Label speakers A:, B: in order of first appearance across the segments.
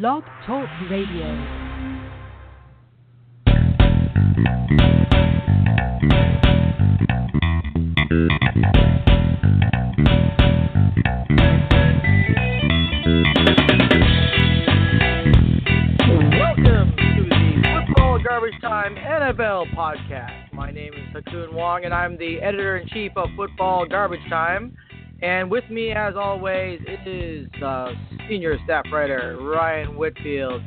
A: Blog Talk Radio.
B: Welcome to the Football Garbage Time NFL podcast. My name is Ha Kung Wong, and I'm the editor in chief of Football Garbage Time. And with me, as always, is uh, senior staff writer Ryan Whitfield.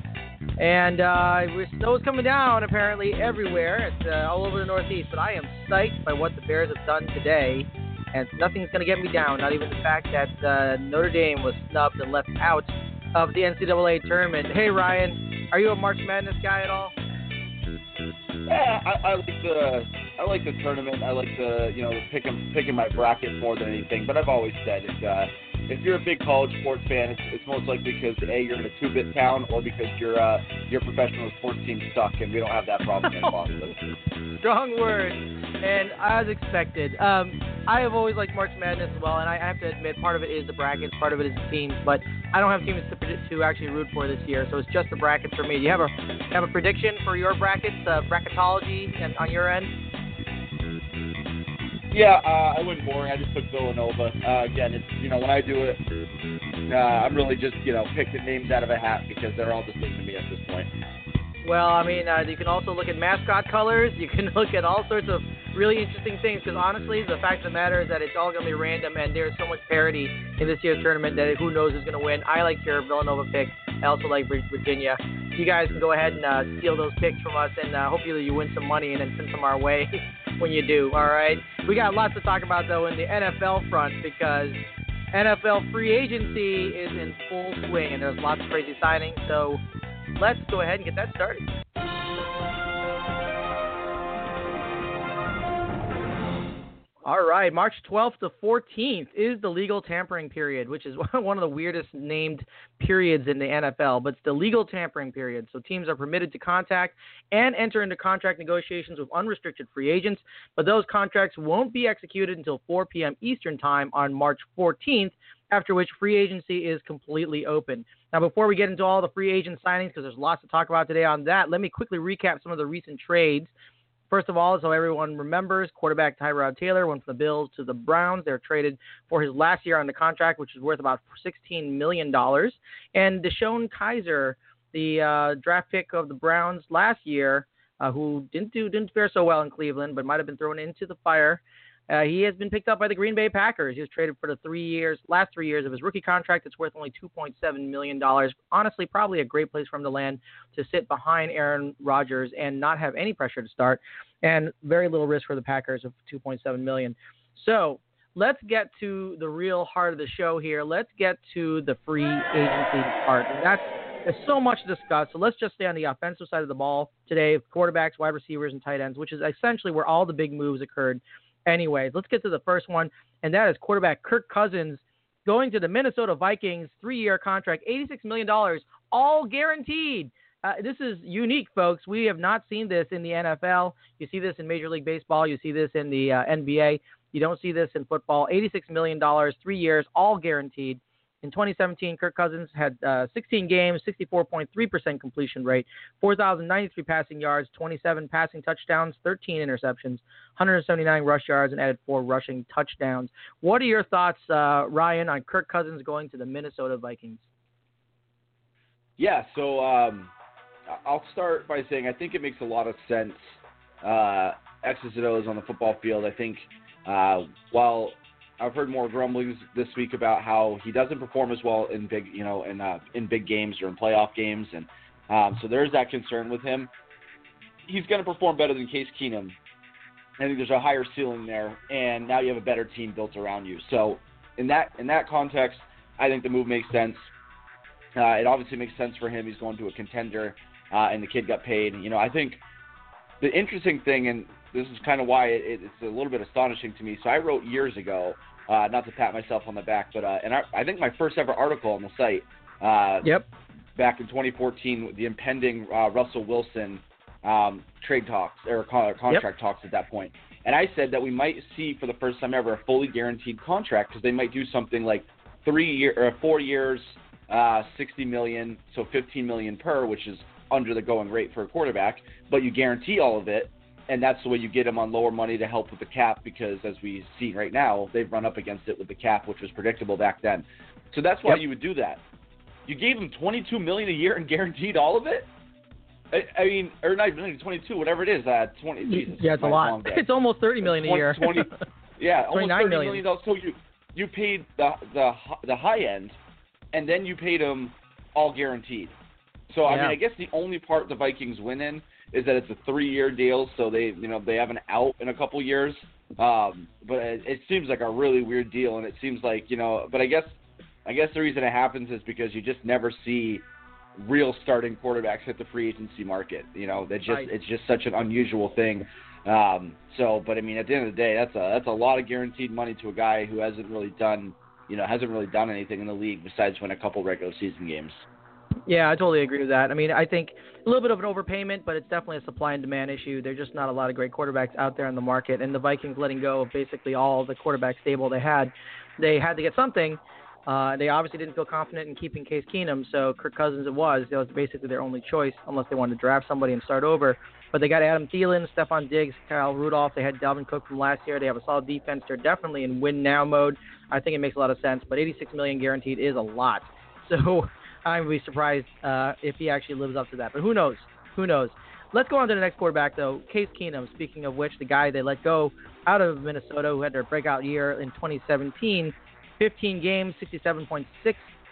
B: And uh, snow's coming down apparently everywhere. It's uh, all over the Northeast. But I am psyched by what the Bears have done today. And nothing's going to get me down, not even the fact that uh, Notre Dame was snubbed and left out of the NCAA tournament. Hey, Ryan, are you a March Madness guy at all?
C: Yeah, I, I like the I like the tournament. I like the you know the picking picking my bracket more than anything. But I've always said if uh, if you're a big college sports fan, it's, it's most likely because a you're in a two bit town or because your uh, your professional sports team suck, and we don't have that problem in Boston.
B: Strong word. And as expected, um, I have always liked March Madness as well, and I have to admit, part of it is the brackets, part of it is the teams, but I don't have teams to, to actually root for this year, so it's just the brackets for me. Do you have a have a prediction for your brackets, uh, bracketology, and on your end?
C: Yeah, uh, I went boring. I just took Villanova. Uh, again, it's you know when I do it, uh, I'm really just you know picking names out of a hat because they're all the same to me at this point.
B: Well, I mean, uh, you can also look at mascot colors. You can look at all sorts of really interesting things. Because honestly, the fact of the matter is that it's all going to be random, and there's so much parity in this year's tournament that who knows who's going to win. I like your Villanova pick. I also like Virginia. You guys can go ahead and uh, steal those picks from us, and uh, hopefully you win some money and then send some our way when you do. All right. We got lots to talk about though in the NFL front because NFL free agency is in full swing, and there's lots of crazy signings. So let's go ahead and get that started. All right, March 12th to 14th is the legal tampering period, which is one of the weirdest named periods in the NFL, but it's the legal tampering period. So teams are permitted to contact and enter into contract negotiations with unrestricted free agents, but those contracts won't be executed until 4 p.m. Eastern Time on March 14th, after which free agency is completely open. Now, before we get into all the free agent signings, because there's lots to talk about today on that, let me quickly recap some of the recent trades. First of all, so everyone remembers, quarterback Tyrod Taylor went from the Bills to the Browns. They're traded for his last year on the contract, which is worth about $16 million. And DeShone Kizer, the uh, draft pick of the Browns last year, uh, who didn't do didn't fare so well in Cleveland, but might have been thrown into the fire. Uh, he has been picked up by the Green Bay Packers. He was traded for the three years, last three years of his rookie contract. It's worth only 2.7 million dollars. Honestly, probably a great place for him to land to sit behind Aaron Rodgers and not have any pressure to start, and very little risk for the Packers of 2.7 million. So let's get to the real heart of the show here. Let's get to the free agency part. That's there's so much to discuss. So let's just stay on the offensive side of the ball today: quarterbacks, wide receivers, and tight ends, which is essentially where all the big moves occurred. Anyways, let's get to the first one, and that is quarterback Kirk Cousins going to the Minnesota Vikings, three-year contract, $86 million, all guaranteed. Uh, this is unique, folks. We have not seen this in the NFL. You see this in Major League Baseball. You see this in the uh, NBA. You don't see this in football. $86 million, three years, all guaranteed. In 2017, Kirk Cousins had uh, 16 games, 64.3% completion rate, 4,093 passing yards, 27 passing touchdowns, 13 interceptions, 179 rush yards, and added four rushing touchdowns. What are your thoughts, uh, Ryan, on Kirk Cousins going to the Minnesota Vikings?
C: Yeah, so um, I'll start by saying I think it makes a lot of sense. Uh, X's and O's on the football field. I think uh, while I've heard more grumblings this week about how he doesn't perform as well in big, you know, in uh, in big games or in playoff games, and um, so there's that concern with him. He's going to perform better than Case Keenum. I think there's a higher ceiling there, and now you have a better team built around you. So in that in that context, I think the move makes sense. Uh, it obviously makes sense for him. He's going to a contender, uh, and the kid got paid. You know, I think the interesting thing, and this is kind of why it, it's a little bit astonishing to me. So I wrote years ago, uh, not to pat myself on the back, but uh, and I, I think my first ever article on the site. Uh,
B: Yep.
C: Back in 2014, the impending uh, Russell Wilson um, trade talks or con- contract talks at that point. And I said that we might see for the first time ever a fully guaranteed contract because they might do something like three year or four years, uh, 60 million, so 15 million per, which is under the going rate for a quarterback, but you guarantee all of it, and that's the way you get them on lower money to help with the cap because as we see right now, they've run up against it with the cap, which was predictable back then. So that's why
B: Yep.
C: you would do that. You gave them 22 million a year and guaranteed all of it. I, I mean, or not even 22, whatever it is. Uh, 20. Jesus,
B: yeah, it's a lot. It's almost thirty million a year.
C: 20 Yeah, almost
B: 29
C: thirty
B: million.
C: million dollars. So you you paid the the the high end, and then you paid them all guaranteed. So I
B: Yeah.
C: mean, I guess the only part the Vikings win in is that it's a three year deal, so they you know they have an out in a couple years. Um, but it, it seems like a really weird deal, and it seems like you know. But I guess I guess the reason it happens is because you just never see real starting quarterbacks hit the free agency market. You know, that just
B: Right.
C: it's just such an unusual thing. Um, so, but I mean, at the end of the day, that's a that's a lot of guaranteed money to a guy who hasn't really done, you know, hasn't really done anything in the league besides win a couple regular season games.
B: Yeah, I totally agree with that. I mean, I think a little bit of an overpayment, but it's definitely a supply and demand issue. There's just not a lot of great quarterbacks out there in the market, and the Vikings letting go of basically all the quarterback stable they had, they had to get something. Uh, they obviously didn't feel confident in keeping Case Keenum, so Kirk Cousins it was. That was basically their only choice, unless they wanted to draft somebody and start over. But they got Adam Thielen, Stefon Diggs, Kyle Rudolph. They had Dalvin Cook from last year. They have a solid defense. They're definitely in win now mode. I think it makes a lot of sense. But 86 million guaranteed is a lot. So I would be surprised uh, if he actually lives up to that. But who knows? Who knows? Let's go on to the next quarterback, though. Case Keenum. Speaking of which, the guy they let go out of Minnesota, who had their breakout year in 2017, 15 games, 67.6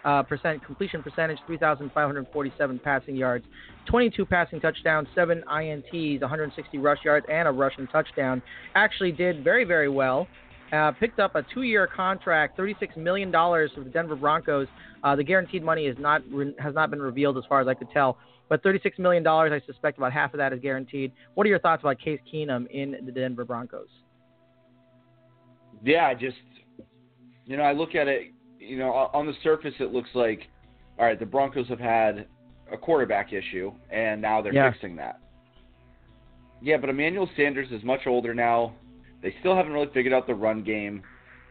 B: uh, percent completion percentage, 3,547 passing yards, 22 passing touchdowns, seven INTs, 160 rush yards, and a rushing touchdown. Actually, did very very well. Uh, picked up a two-year contract, $36 million for the Denver Broncos. Uh, the guaranteed money is not re- has not been revealed as far as I could tell, but $36 million, I suspect about half of that is guaranteed. What are your thoughts about Case Keenum in the Denver Broncos?
C: Yeah, I just, you know, I look at it, you know, on the surface it looks like, all right, the Broncos have had a quarterback issue, and now they're
B: Yeah.
C: fixing that. Yeah, but Emmanuel Sanders is much older now. They still haven't really figured out the run game.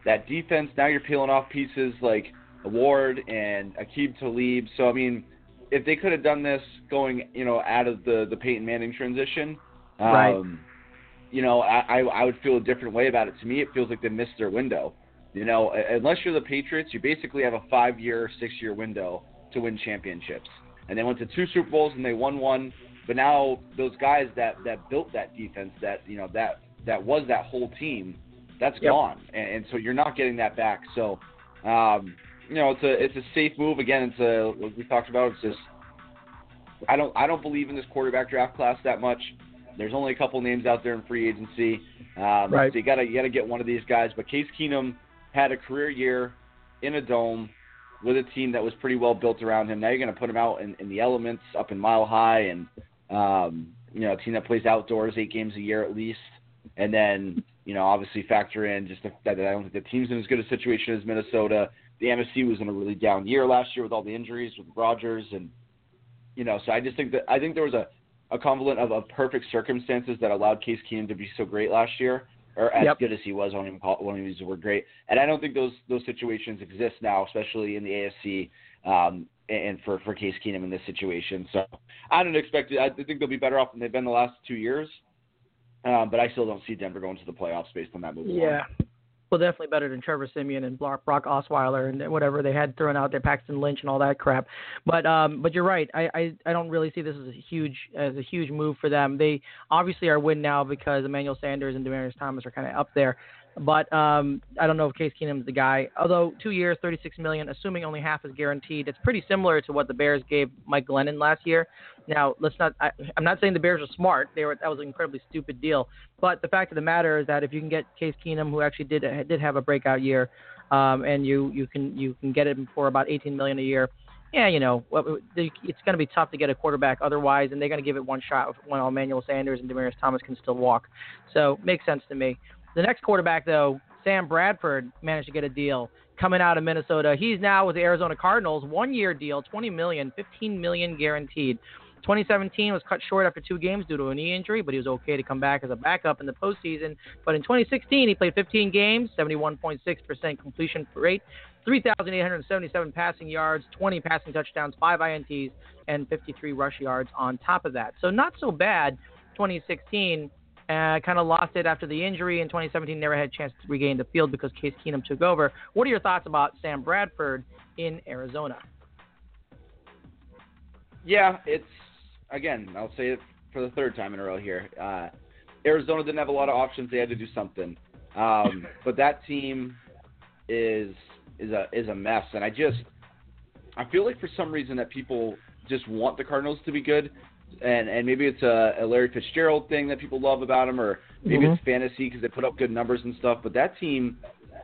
C: That defense, now you're peeling off pieces like Ward and Aqib Talib. So, I mean, if they could have done this going, you know, out of the, the Peyton Manning transition, um,
B: Right.
C: you know, I, I I would feel a different way about it. To me, it feels like they missed their window. You know, unless you're the Patriots, you basically have a five-year, six-year window to win championships. And they went to two Super Bowls and they won one. But now those guys that that built that defense, that you know that that was that whole team, that's
B: Yep.
C: gone. And, and so you're not getting that back. So, um, you know, it's a it's a safe move. Again, it's a like we talked about. It's just I don't I don't believe in this quarterback draft class that much. There's only a couple names out there in free agency. Um,
B: Right.
C: So you gotta you gotta get one of these guys. But Case Keenum had a career year in a dome with a team that was pretty well built around him. Now you're gonna put him out in, in the elements, up in Mile High, and um, you know a team that plays outdoors eight games a year at least. And then you know obviously factor in just the, that I don't think the team's in as good a situation as Minnesota. The NFC was in a really down year last year with all the injuries with Rodgers and you know, so I just think that I think there was a, a convolute of, of perfect circumstances that allowed Case Keenum to be so great last year, or as
B: Yep.
C: good as he was. I don't even call it, won't even use the word great. And I don't think those those situations exist now, especially in the AFC. Um, and for for Case Keenum in this situation, so I don't expect it. I think they'll be better off than they've been the last two years. Um, but I still don't see Denver going to the playoffs based on that move.
B: Yeah. Well, definitely better than Trevor Siemian and Brock Osweiler and whatever they had thrown out there, Paxton Lynch and all that crap. But um, but you're right. I, I I don't really see this as a huge as a huge move for them. They obviously are win now because Emmanuel Sanders and Demaryius Thomas are kind of up there. But um, I don't know if Case Keenum's the guy. Although two years, 36 million, assuming only half is guaranteed, it's pretty similar to what the Bears gave Mike Glennon last year. Now, let's not. I, I'm not saying the Bears are smart. They were that was an incredibly stupid deal. But the fact of the matter is that if you can get Case Keenum, who actually did did have a breakout year, um, and you you can you can get him for about 18 million a year. Yeah, you know, it's going to be tough to get a quarterback otherwise, and they're going to give it one shot when Emmanuel Sanders and Demaryius Thomas can still walk. So makes sense to me. The next quarterback, though, Sam Bradford managed to get a deal. coming out of Minnesota. He's now with the Arizona Cardinals, one year deal, 20 million, 15 million guaranteed. 2017 was cut short after two games due to a knee injury, but he was okay to come back as a backup in the postseason. But in 2016, he played 15 games, 71.6% completion rate, 3,877 passing yards, 20 passing touchdowns, 5 INTs, and 53 rush yards on top of that. So not so bad 2016. Uh, kind of lost it after the injury in 2017. Never had a chance to regain the field because Case Keenum took over. What are your thoughts about Sam Bradford in Arizona?
C: Yeah, it's again. I'll say it for the third time in a row here. Uh, Arizona didn't have a lot of options. They had to do something. Um, but that team is is a is a mess, and I just I feel like for some reason that people just want the Cardinals to be good, and and maybe it's a, a Larry Fitzgerald thing that people love about him, or maybe
B: Mhm.
C: it's fantasy because they put up good numbers and stuff. But that team,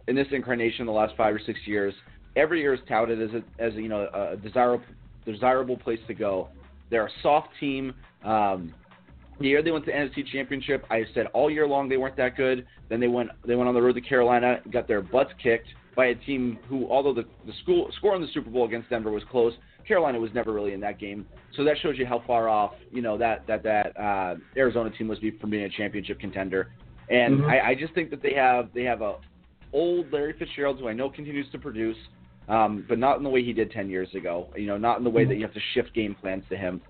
C: in this incarnation, the last five or six years, every year is touted as a as a, you know a desirable desirable place to go. They're a soft team. Um, the year they went to the NFC Championship, I said all year long they weren't that good. Then they went they went on the road to Carolina, got their butts kicked by a team who, although the the school score in the Super Bowl against Denver was close, Carolina was never really in that game. So that shows you how far off you know that that that uh, Arizona team was be- from being a championship contender. And
B: Mhm.
C: I, I just think that they have they have a old Larry Fitzgerald who I know continues to produce, um, but not in the way he did 10 years ago. You know, not in the way that you have to shift game plans to him.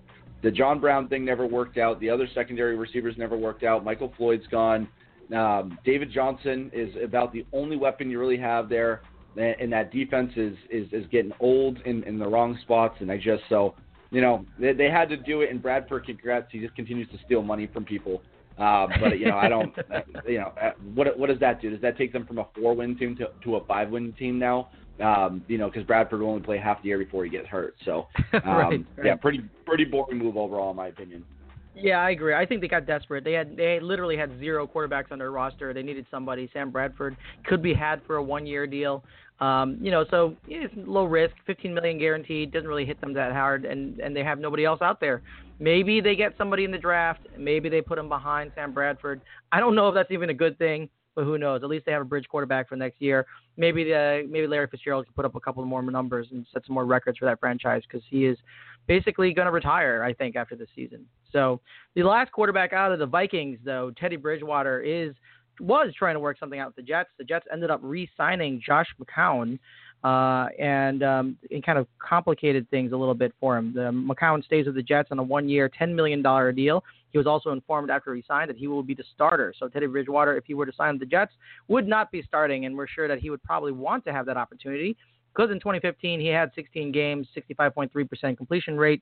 C: The John Brown thing never worked out. The other secondary receivers never worked out. Michael Floyd's gone. Um, David Johnson is about the only weapon you really have there, and that defense is is, is getting old in, in the wrong spots. And I just so you know they, they had to do it. And Bradford, congrats, he just continues to steal money from people. Uh, but you know, I don't. You know, uh, what what does that do? Does that take them from a four win team to to a five win team now? Um, you know, because Bradford will only play half the year before he gets hurt. So, um,
B: right,
C: yeah, pretty pretty boring move overall, in my opinion.
B: Yeah, I agree. I think they got desperate. They had they literally had zero quarterbacks on their roster. They needed somebody. Sam Bradford could be had for a one year deal. Um, you know, so it's low risk, 15 million guaranteed. Doesn't really hit them that hard, and and they have nobody else out there. Maybe they get somebody in the draft. Maybe they put him behind Sam Bradford. I don't know if that's even a good thing, but who knows? At least they have a bridge quarterback for next year. Maybe the maybe Larry Fitzgerald can put up a couple more numbers and set some more records for that franchise because he is basically going to retire, I think, after this season. So the last quarterback out of the Vikings, though, Teddy Bridgewater, is was trying to work something out with the Jets. The Jets ended up re-signing Josh McCown, uh, and um, it kind of complicated things a little bit for him. The McCown stays with the Jets on a one-year, $10 million deal. He was also informed after he signed that he will be the starter. So Teddy Bridgewater, if he were to sign the Jets, would not be starting, and we're sure that he would probably want to have that opportunity because in 2015 he had 16 games, 65.3% completion rate,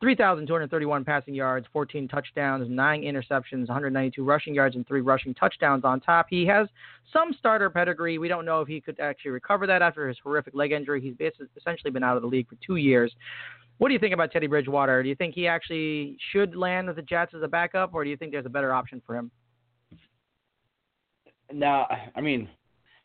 B: 3,231 passing yards, 14 touchdowns, 9 interceptions, 192 rushing yards, and 3 rushing touchdowns on top. He has some starter pedigree. We don't know if he could actually recover that after his horrific leg injury. He's basically essentially been out of the league for two years. What do you think about Teddy Bridgewater? Do you think he actually should land with the Jets as a backup, or do you think there's a better option for him?
C: Now, I mean,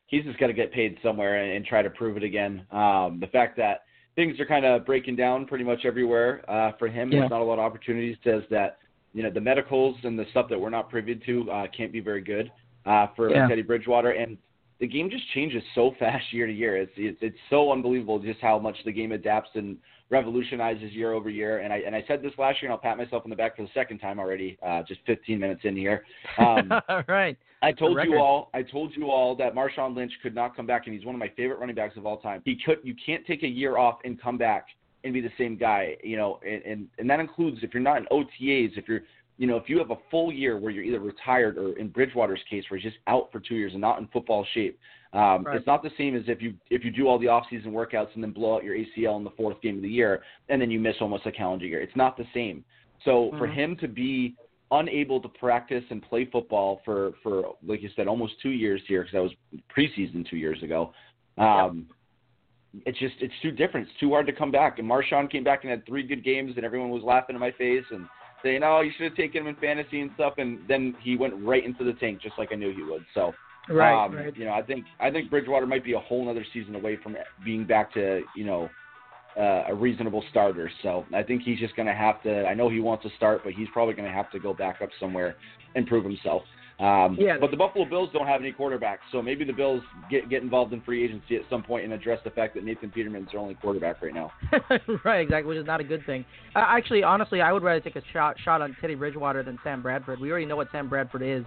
C: he's just got to get paid somewhere and, and try to prove it again. Um, the fact that things are kind of breaking down pretty much everywhere uh, for him.
B: Yeah.
C: There's not a lot of opportunities. Says that you know the medicals and the stuff that we're not privy to uh, can't be very good uh, for
B: Yeah.
C: Teddy Bridgewater. And the game just changes so fast year to year. It's, it's it's so unbelievable just how much the game adapts and revolutionizes year over year. And I and I said this last year, and I'll pat myself on the back for the second time already. Uh, just 15 minutes in here. Um,
B: All right.
C: I told you all. I told you all that Marshawn Lynch could not come back, and he's one of my favorite running backs of all time. He could. You can't take a year off and come back and be the same guy. You know, and and, and that includes if you're not in OTAs, if you're you know, if you have a full year where you're either retired or in Bridgewater's case where he's just out for two years and not in football shape, um,
B: Right.
C: it's not the same as if you if you do all the off-season workouts and then blow out your ACL in the fourth game of the year and then you miss almost a calendar year. It's not the same. So for
B: Mhm.
C: him to be unable to practice and play football for for like you said almost two years here because that was preseason two years ago. Um, It's just it's too different. It's too hard to come back. And Marshawn came back and had three good games, and everyone was laughing in my face and saying, "Oh, you should have taken him in fantasy and stuff." And then he went right into the tank, just like I knew he would. So,
B: Right.
C: um,
B: right.
C: you know, I think I think Bridgewater might be a whole other season away from being back to you know uh, a reasonable starter. So I think he's just going to have to. I know he wants to start, but he's probably going to have to go back up somewhere and prove himself. Um,
B: yeah.
C: But the Buffalo Bills don't have any quarterbacks, so maybe the Bills get get involved in free agency at some point and address the fact that Nathan Peterman's their only quarterback right now.
B: right, exactly, which is not a good thing. Uh, actually, honestly, I would rather take a shot shot on Teddy Bridgewater than Sam Bradford. We already know what Sam Bradford is.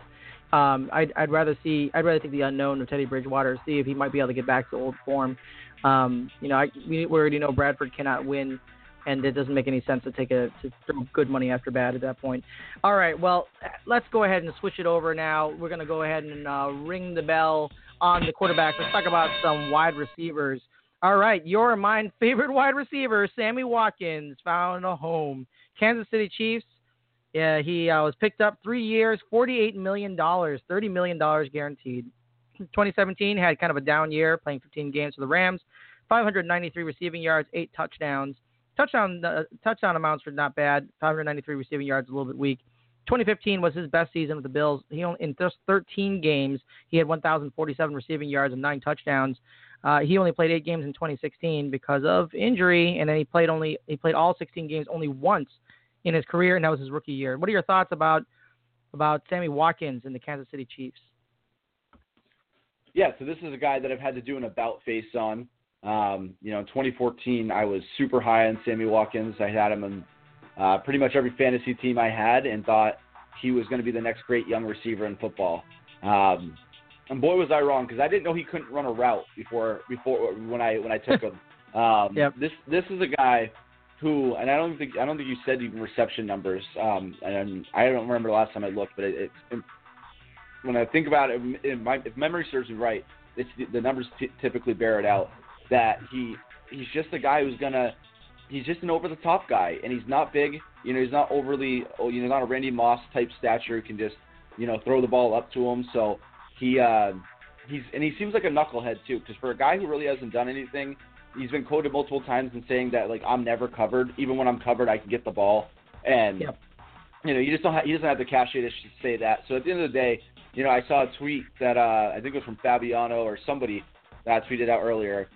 B: Um, I'd, I'd rather see I'd rather take the unknown of Teddy Bridgewater, see if he might be able to get back to old form. Um, you know, I, we already know Bradford cannot win and it doesn't make any sense to take a to throw good money after bad at that point. All right, well, let's go ahead and switch it over now. We're going to go ahead and uh, ring the bell on the quarterback. Let's talk about some wide receivers. All right, your my favorite wide receiver, Sammy Watkins, found a home. Kansas City Chiefs. Yeah, he uh, was picked up three years, $48 million, $30 million guaranteed. 2017 had kind of a down year, playing 15 games for the Rams, 593 receiving yards, eight touchdowns. Touchdown uh, touchdown amounts were not bad. 593 receiving yards, a little bit weak. 2015 was his best season with the Bills. He only, in just 13 games, he had 1,047 receiving yards and nine touchdowns. Uh, he only played eight games in 2016 because of injury, and then he played only he played all 16 games only once in his career, and that was his rookie year. What are your thoughts about about Sammy Watkins and the Kansas City Chiefs?
C: Yeah, so this is a guy that I've had to do an about face on. Um, you know, in 2014, I was super high on Sammy Watkins. I had him in uh, pretty much every fantasy team I had, and thought he was going to be the next great young receiver in football. Um, and boy, was I wrong because I didn't know he couldn't run a route before before when I when I took him. Um,
B: yep.
C: This this is a guy who, and I don't think I don't think you said even reception numbers. Um, and I don't remember the last time I looked, but it, it, when I think about it, my, if memory serves me right, it's the, the numbers t- typically bear it out that he he's just a guy who's gonna he's just an over the top guy and he's not big you know he's not overly oh, you know not a Randy Moss type stature who can just you know throw the ball up to him so he uh he's and he seems like a knucklehead too because for a guy who really hasn't done anything he's been quoted multiple times in saying that like I'm never covered. Even when I'm covered I can get the ball. And
B: yep.
C: you know you just don't have, he doesn't have the cachet to say that. So at the end of the day you know I saw a tweet that uh I think it was from Fabiano or somebody that tweeted out earlier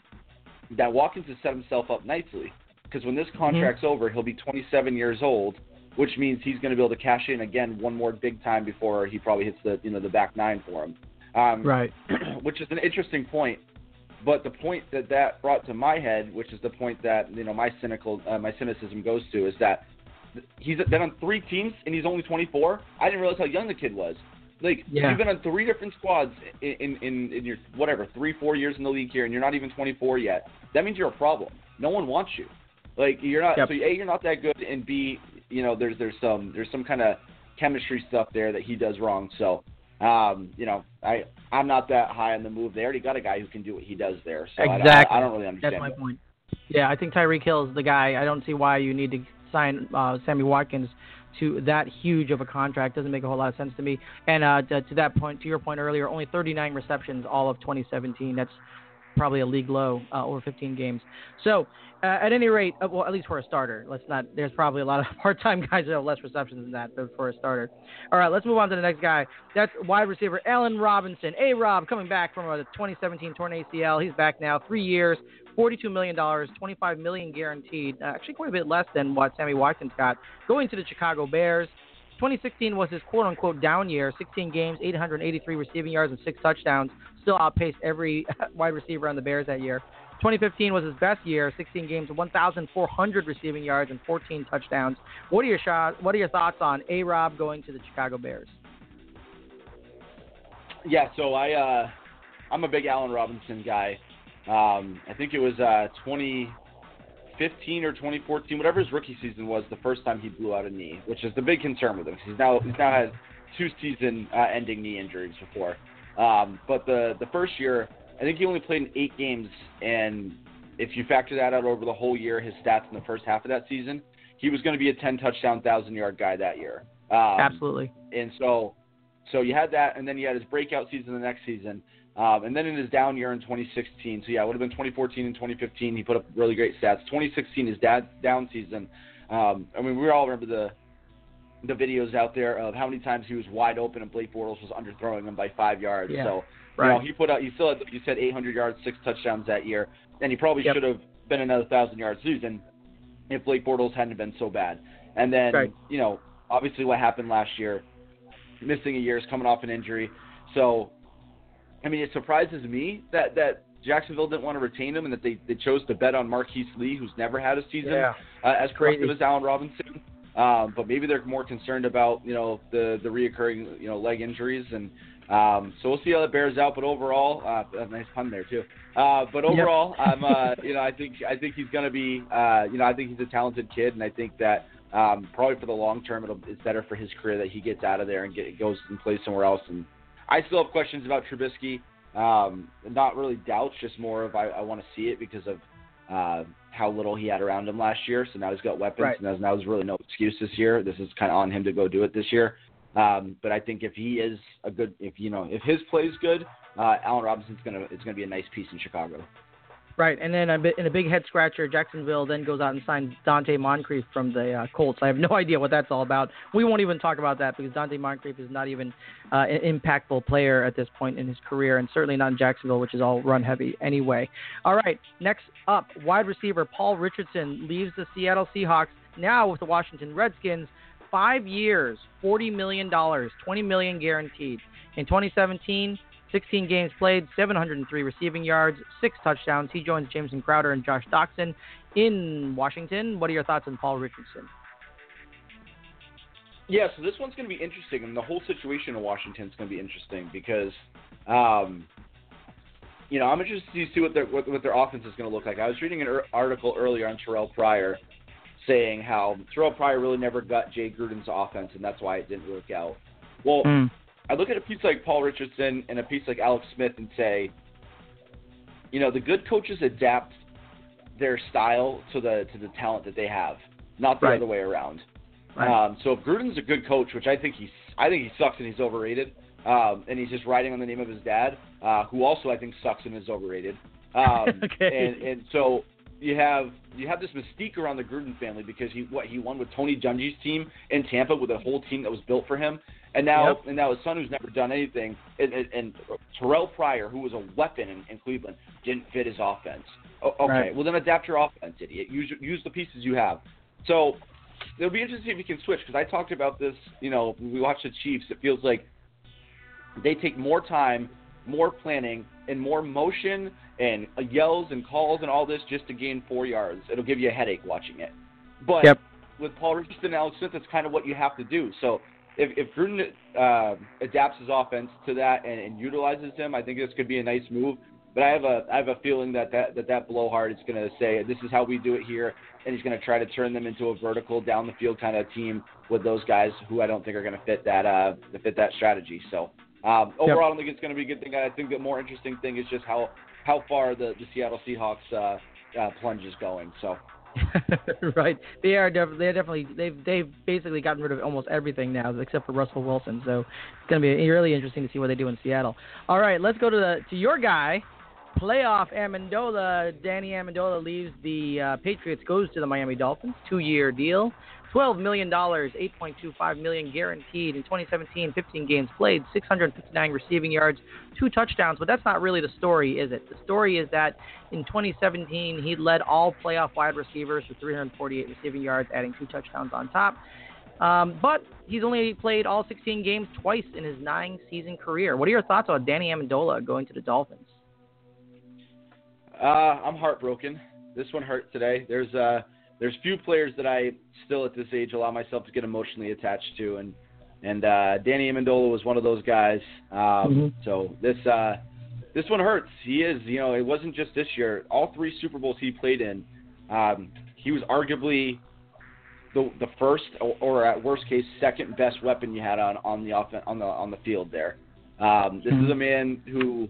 C: that Watkins has set himself up nicely because when this contract's
B: mm-hmm.
C: over, he'll be 27 years old, which means he's going to be able to cash in again one more big time before he probably hits the you know the back nine for him. Um,
B: right.
C: which is an interesting point. But the point that that brought to my head, which is the point that you know my cynical uh, my cynicism goes to, is that he's been on three teams and he's only 24. I didn't realize how young the kid was. Like
B: yeah.
C: you've been on three different squads in, in in your whatever three four years in the league here, and you're not even 24 yet. That means you're a problem. No one wants you. Like you're not.
B: Yep.
C: So a you're not that good, and b you know there's there's some there's some kind of chemistry stuff there that he does wrong. So um, you know I I'm not that high on the move. They already got a guy who can do what he does there. So
B: exactly.
C: I, don't, I don't really understand.
B: That's my
C: it.
B: point. Yeah, I think Tyreek Hill is the guy. I don't see why you need to sign uh, Sammy Watkins to that huge of a contract doesn't make a whole lot of sense to me. And uh, to, to, that point, to your point earlier, only 39 receptions all of 2017. That's probably a league low uh, over 15 games. So uh, at any rate, uh, well, at least for a starter, let's not. There's probably a lot of part-time guys that have less receptions than that but for a starter. All right, let's move on to the next guy. That's wide receiver Allen Robinson. A Rob coming back from a 2017 torn ACL. He's back now, three years, $42 million, 25 million guaranteed. Uh, actually, quite a bit less than what Sammy Watkins got. Going to the Chicago Bears. 2016 was his quote unquote down year 16 games, 883 receiving yards, and six touchdowns. Still outpaced every wide receiver on the Bears that year. 2015 was his best year 16 games, 1,400 receiving yards, and 14 touchdowns. What are your, what are your thoughts on A Rob going to the Chicago Bears?
C: Yeah, so I, uh, I'm a big Allen Robinson guy. Um, I think it was uh, 2015 or 2014, whatever his rookie season was, the first time he blew out a knee, which is the big concern with him. He's now he's now had two season-ending uh, knee injuries before. Um, but the the first year, I think he only played in eight games, and if you factor that out over the whole year, his stats in the first half of that season, he was going to be a 10 touchdown, thousand yard guy that year. Um,
B: Absolutely.
C: And so, so you had that, and then you had his breakout season the next season. Um, and then in his down year in 2016, so yeah, it would have been 2014 and 2015. He put up really great stats. 2016, his dad down season. Um, I mean, we all remember the the videos out there of how many times he was wide open and Blake Bortles was underthrowing him by five yards.
B: Yeah.
C: So
B: right.
C: you know, he put out. He still had, you said 800 yards, six touchdowns that year, and he probably
B: yep.
C: should have been another thousand yard season if Blake Bortles hadn't been so bad. And then
B: right.
C: you know, obviously what happened last year missing a year, is coming off an injury. So, I mean, it surprises me that that Jacksonville didn't want to retain him and that they, they chose to bet on Marquise Lee, who's never had a season
B: yeah.
C: uh, as productive as Allen Robinson. Um, but maybe they're more concerned about you know the the reoccurring you know leg injuries and um, so we'll see how that bears out. But overall, uh, a nice pun there too. Uh, but overall, yep. I'm uh, you know I think I think he's going to be uh, you know I think he's a talented kid, and I think that um, probably for the long term it'll, it's better for his career that he gets out of there and get, goes and plays somewhere else. And I still have questions about Trubisky. Um, not really doubts, just more of I, I want to see it because of uh, how little he had around him last year. So now he's got weapons,
B: right.
C: and now there's really no excuse this year. This is kind of on him to go do it this year. Um, but I think if he is a good, if you know, if his play is good, uh, Allen Robinson's gonna it's gonna be a nice piece in Chicago.
B: Right, and then a bit, in a big head scratcher, Jacksonville then goes out and signs Donte Moncrief from the uh, Colts. I have no idea what that's all about. We won't even talk about that because Donte Moncrief is not even uh, an impactful player at this point in his career, and certainly not in Jacksonville, which is all run heavy anyway. All right, next up, wide receiver Paul Richardson leaves the Seattle Seahawks now with the Washington Redskins. Five years, forty million dollars, twenty million guaranteed. In 2017, 16 games played, 703 receiving yards, six touchdowns. He joins Jamison Crowder and Josh Doctson in Washington. What are your thoughts on Paul Richardson?
C: Yeah, so this one's going to be interesting, and the whole situation in Washington is going to be interesting because, um, you know, I'm interested to see what their what, what their offense is going to look like. I was reading an er- article earlier on Terrelle Pryor saying how Terrelle Pryor really never got Jay Gruden's offense, and that's why it didn't work out. Well, mm. I look at a piece like Paul Richardson and a piece like Alex Smith and say, you know, the good coaches adapt their style to the to the talent that they have, not the
B: right.
C: other way around.
B: Right.
C: Um, so if Gruden's a good coach, which I think he's, I think he sucks and he's overrated, um, and he's just riding on the name of his dad, uh, who also I think sucks and is overrated. Um,
B: okay.
C: And and so you have you have this mystique around the Gruden family because he what he won with Tony Dungy's team in Tampa with a whole team that was built for him, and now
B: yep.
C: and now his son who's never done anything, and, and, and Terrelle Pryor who was a weapon in, in Cleveland didn't fit his offense. O- okay,
B: right.
C: well then adapt your offense, idiot. Use use the pieces you have. So it'll be interesting if he can switch because I talked about this. You know, we watch the Chiefs. It feels like they take more time, more planning, and more motion and uh, yells and calls and all this just to gain four yards. It'll give you a headache watching it. But
B: yep.
C: with Paul Richardson and Alex Smith, that's kind of what you have to do. So if, if Gruden uh, adapts his offense to that and, and utilizes him, I think this could be a nice move. But I have a I have a feeling that that that, that blowhard is going to say this is how we do it here, and he's going to try to turn them into a vertical down the field kind of team with those guys who I don't think are going to fit that uh fit that strategy. So um, overall, yep. I don't think it's going to be a good thing. I think the more interesting thing is just how how far the, the Seattle Seahawks uh, uh, plunge is going. So.
B: right, they are def- they're definitely they've they've basically gotten rid of almost everything now except for Russell Wilson. So it's going to be really interesting to see what they do in Seattle. All right, let's go to the to your guy, playoff Amendola. Danny Amendola leaves the uh, Patriots, goes to the Miami Dolphins, two year deal. $12 million, 8.25 million guaranteed in 2017, 15 games played, 659 receiving yards, two touchdowns. But that's not really the story, is it? The story is that in 2017, he led all playoff wide receivers with 348 receiving yards, adding two touchdowns on top. Um, but he's only played all 16 games twice in his nine season career. What are your thoughts on Danny Amendola going to the Dolphins?
C: Uh, I'm heartbroken. This one hurt today. There's uh, there's few players that I still at this age allow myself to get emotionally attached to, and and uh, Danny Amendola was one of those guys. Um,
B: mm-hmm.
C: So this uh, this one hurts. He is, you know, it wasn't just this year. All three Super Bowls he played in, um, he was arguably the the first or, or, at worst case second best weapon you had on on the off, on the on the field there. Um, this
B: mm-hmm.
C: is a man who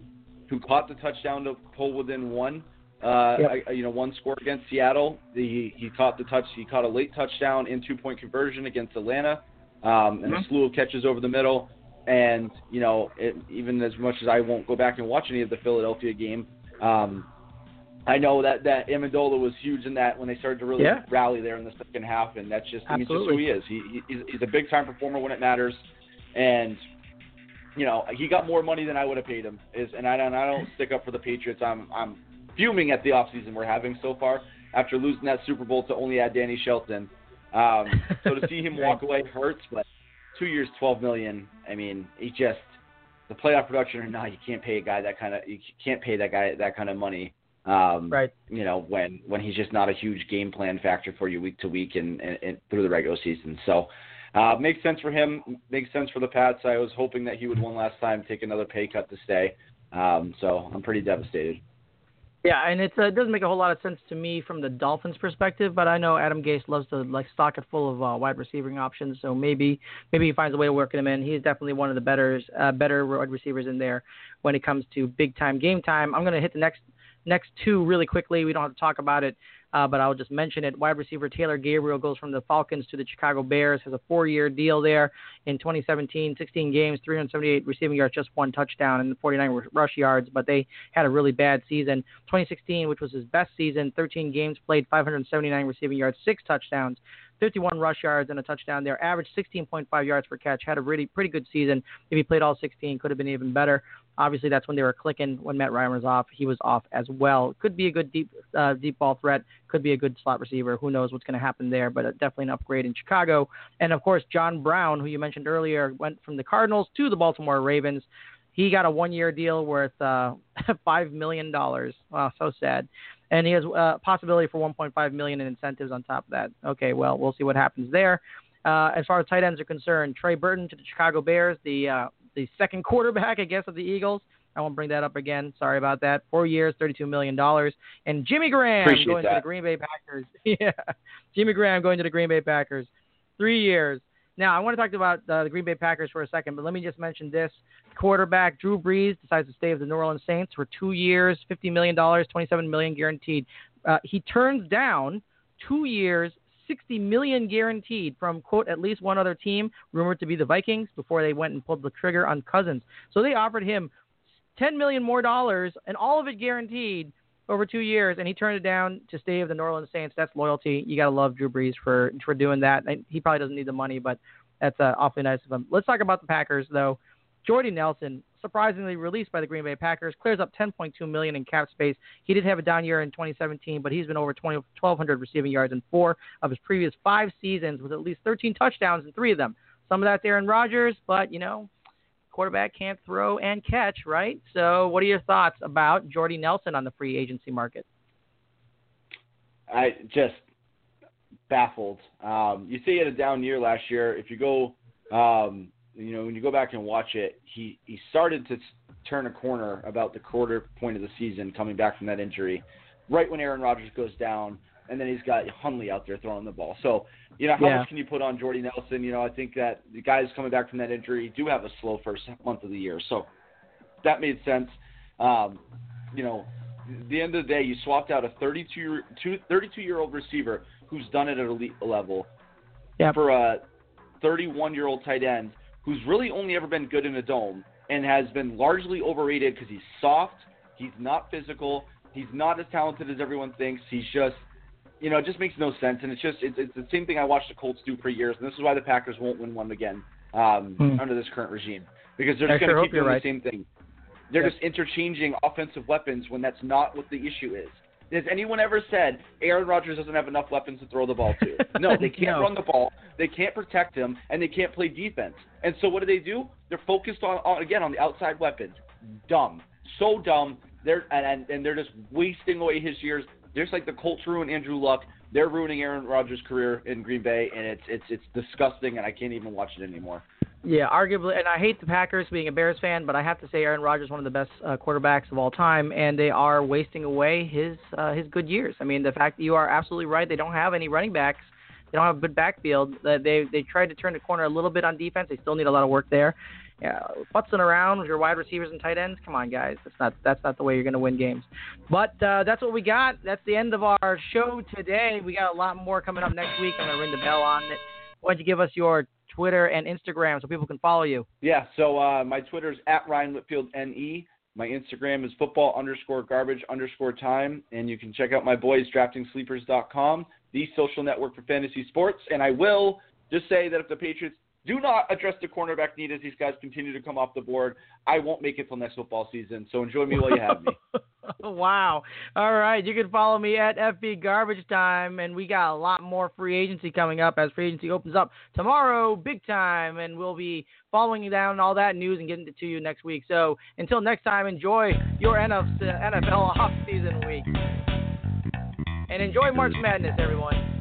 C: who caught the touchdown to pull within one uh,
B: yep.
C: you know, one score against Seattle. The, he caught the touch. He caught a late touchdown in two point conversion against Atlanta, um, and
B: mm-hmm.
C: a slew of catches over the middle. And you know, it, even as much as I won't go back and watch any of the Philadelphia game, um, I know that that Amendola was huge in that when they started to really
B: yeah.
C: rally there in the second half, and that's just I mean, just who he is. He, he's, he's a big time performer when it matters, and you know he got more money than I would have paid him. Is and I don't I don't stick up for the Patriots. I'm I'm fuming at the offseason we're having so far after losing that Super Bowl to only add Danny Shelton. Um, so to see him walk away hurts, but two years, twelve million. I mean, he just the playoff production or not, you can't pay a guy that kind of you can't pay that guy that kind of money. Um,
B: right.
C: You know when when he's just not a huge game plan factor for you week to week and, and, and through the regular season. So uh, makes sense for him. Makes sense for the Pats. I was hoping that he would one last time take another pay cut to stay. Um, so I'm pretty devastated.
B: Yeah, and it's, uh, it doesn't make a whole lot of sense to me from the Dolphins' perspective, but I know Adam Gase loves to like stock it full of uh, wide receiving options, so maybe maybe he finds a way of working him in. He's definitely one of the better uh, better wide receivers in there when it comes to big time game time. I'm going to hit the next next two really quickly. We don't have to talk about it uh, but I'll just mention it. Wide receiver Taylor Gabriel goes from the Falcons to the Chicago Bears, has a four year deal there in 2017, 16 games, 378 receiving yards, just one touchdown, and 49 rush yards, but they had a really bad season. 2016, which was his best season, 13 games played, 579 receiving yards, six touchdowns. 51 rush yards and a touchdown there. Averaged 16.5 yards per catch. Had a really pretty good season. If he played all 16, could have been even better. Obviously, that's when they were clicking. When Matt Ryan was off, he was off as well. Could be a good deep uh, deep ball threat. Could be a good slot receiver. Who knows what's going to happen there? But definitely an upgrade in Chicago. And of course, John Brown, who you mentioned earlier, went from the Cardinals to the Baltimore Ravens. He got a one-year deal worth uh, five million dollars. Wow, so sad and he has a uh, possibility for 1.5 million in incentives on top of that. Okay, well, we'll see what happens there. Uh, as far as tight ends are concerned, Trey Burton to the Chicago Bears, the uh, the second quarterback, I guess, of the Eagles. I won't bring that up again. Sorry about that. Four years, $32 million. And Jimmy Graham
C: Appreciate
B: going
C: that.
B: to the Green Bay Packers. yeah. Jimmy Graham going to the Green Bay Packers. Three years. Now, I want to talk about uh, the Green Bay Packers for a second, but let me just mention this. Quarterback Drew Brees decides to stay with the New Orleans Saints for two years, $50 million, $27 million guaranteed. Uh, he turns down two years, 60 million guaranteed from quote at least one other team rumored to be the Vikings before they went and pulled the trigger on Cousins. So they offered him 10 million more dollars and all of it guaranteed over two years, and he turned it down to stay with the New Orleans Saints. That's loyalty. You gotta love Drew Brees for for doing that. He probably doesn't need the money, but that's uh, awfully nice of him. Let's talk about the Packers though. Jordy Nelson, surprisingly released by the Green Bay Packers, clears up 10.2 million in cap space. He did have a down year in 2017, but he's been over 20, 1,200 receiving yards in four of his previous five seasons, with at least 13 touchdowns in three of them. Some of that's Aaron Rodgers, but you know quarterback can't throw and catch, right? So, what are your thoughts about Jordy Nelson on the free agency market?
C: I just baffled. Um, you say he had a down year last year. If you go, um, you know, when you go back and watch it, he he started to turn a corner about the quarter point of the season, coming back from that injury, right when Aaron Rodgers goes down and then he's got Hundley out there throwing the ball. So, you know, how
B: yeah.
C: much can you put on Jordy Nelson? You know, I think that the guys coming back from that injury do have a slow first month of the year. So that made sense. Um, you know, at the end of the day, you swapped out a 32 32 year old receiver who's done it at elite level
B: yep.
C: for a 31 year old tight end who's really only ever been good in a dome and has been largely overrated because he's soft, he's not physical, he's not as talented as everyone thinks. He's just you know, it just makes no sense. And it's just it's, it's the same thing I watched the Colts do for years, and this is why the Packers won't win one again um,
B: hmm.
C: under this current regime because they're just
B: going
C: to
B: sure
C: keep doing
B: right.
C: the same thing. They're
B: yep.
C: just interchanging offensive weapons when that's not what the issue is. Has anyone ever said Aaron Rodgers doesn't have enough weapons to throw the ball to? No, they can't
B: no.
C: run the ball, they can't protect him, and they can't play defense. And so what do they do? They're focused on, on again on the outside weapons. Dumb, so dumb. They're and, and they're just wasting away his years. Just like the Colts ruined Andrew Luck, they're ruining Aaron Rodgers' career in Green Bay, and it's it's it's disgusting, and I can't even watch it anymore.
B: Yeah, arguably, and I hate the Packers being a Bears fan, but I have to say Aaron Rodgers is one of the best uh, quarterbacks of all time, and they are wasting away his uh, his good years. I mean, the fact that you are absolutely right, they don't have any running backs, they don't have a good backfield. They they tried to turn the corner a little bit on defense. They still need a lot of work there. Yeah, futzing around with your wide receivers and tight ends. Come on, guys. That's not that's not the way you're going to win games. But uh, that's what we got. That's the end of our show today. We got a lot more coming up next week. I'm going to ring the bell on it. Why don't you give us your Twitter and Instagram so people can follow you?
C: Yeah. So uh, my Twitter is at Ryan Whitfield NE. My Instagram is football underscore garbage underscore time, and you can check out my boys draftingsleepers.com, the social network for fantasy sports. And I will just say that if the Patriots do not address the cornerback need as these guys continue to come off the board. I won't make it till next football season. So enjoy me while you have me.
B: wow. All right. You can follow me at FB Garbage Time, and we got a lot more free agency coming up as free agency opens up tomorrow, big time, and we'll be following you down all that news and getting it to you next week. So until next time, enjoy your NFL offseason week. And enjoy March Madness, everyone.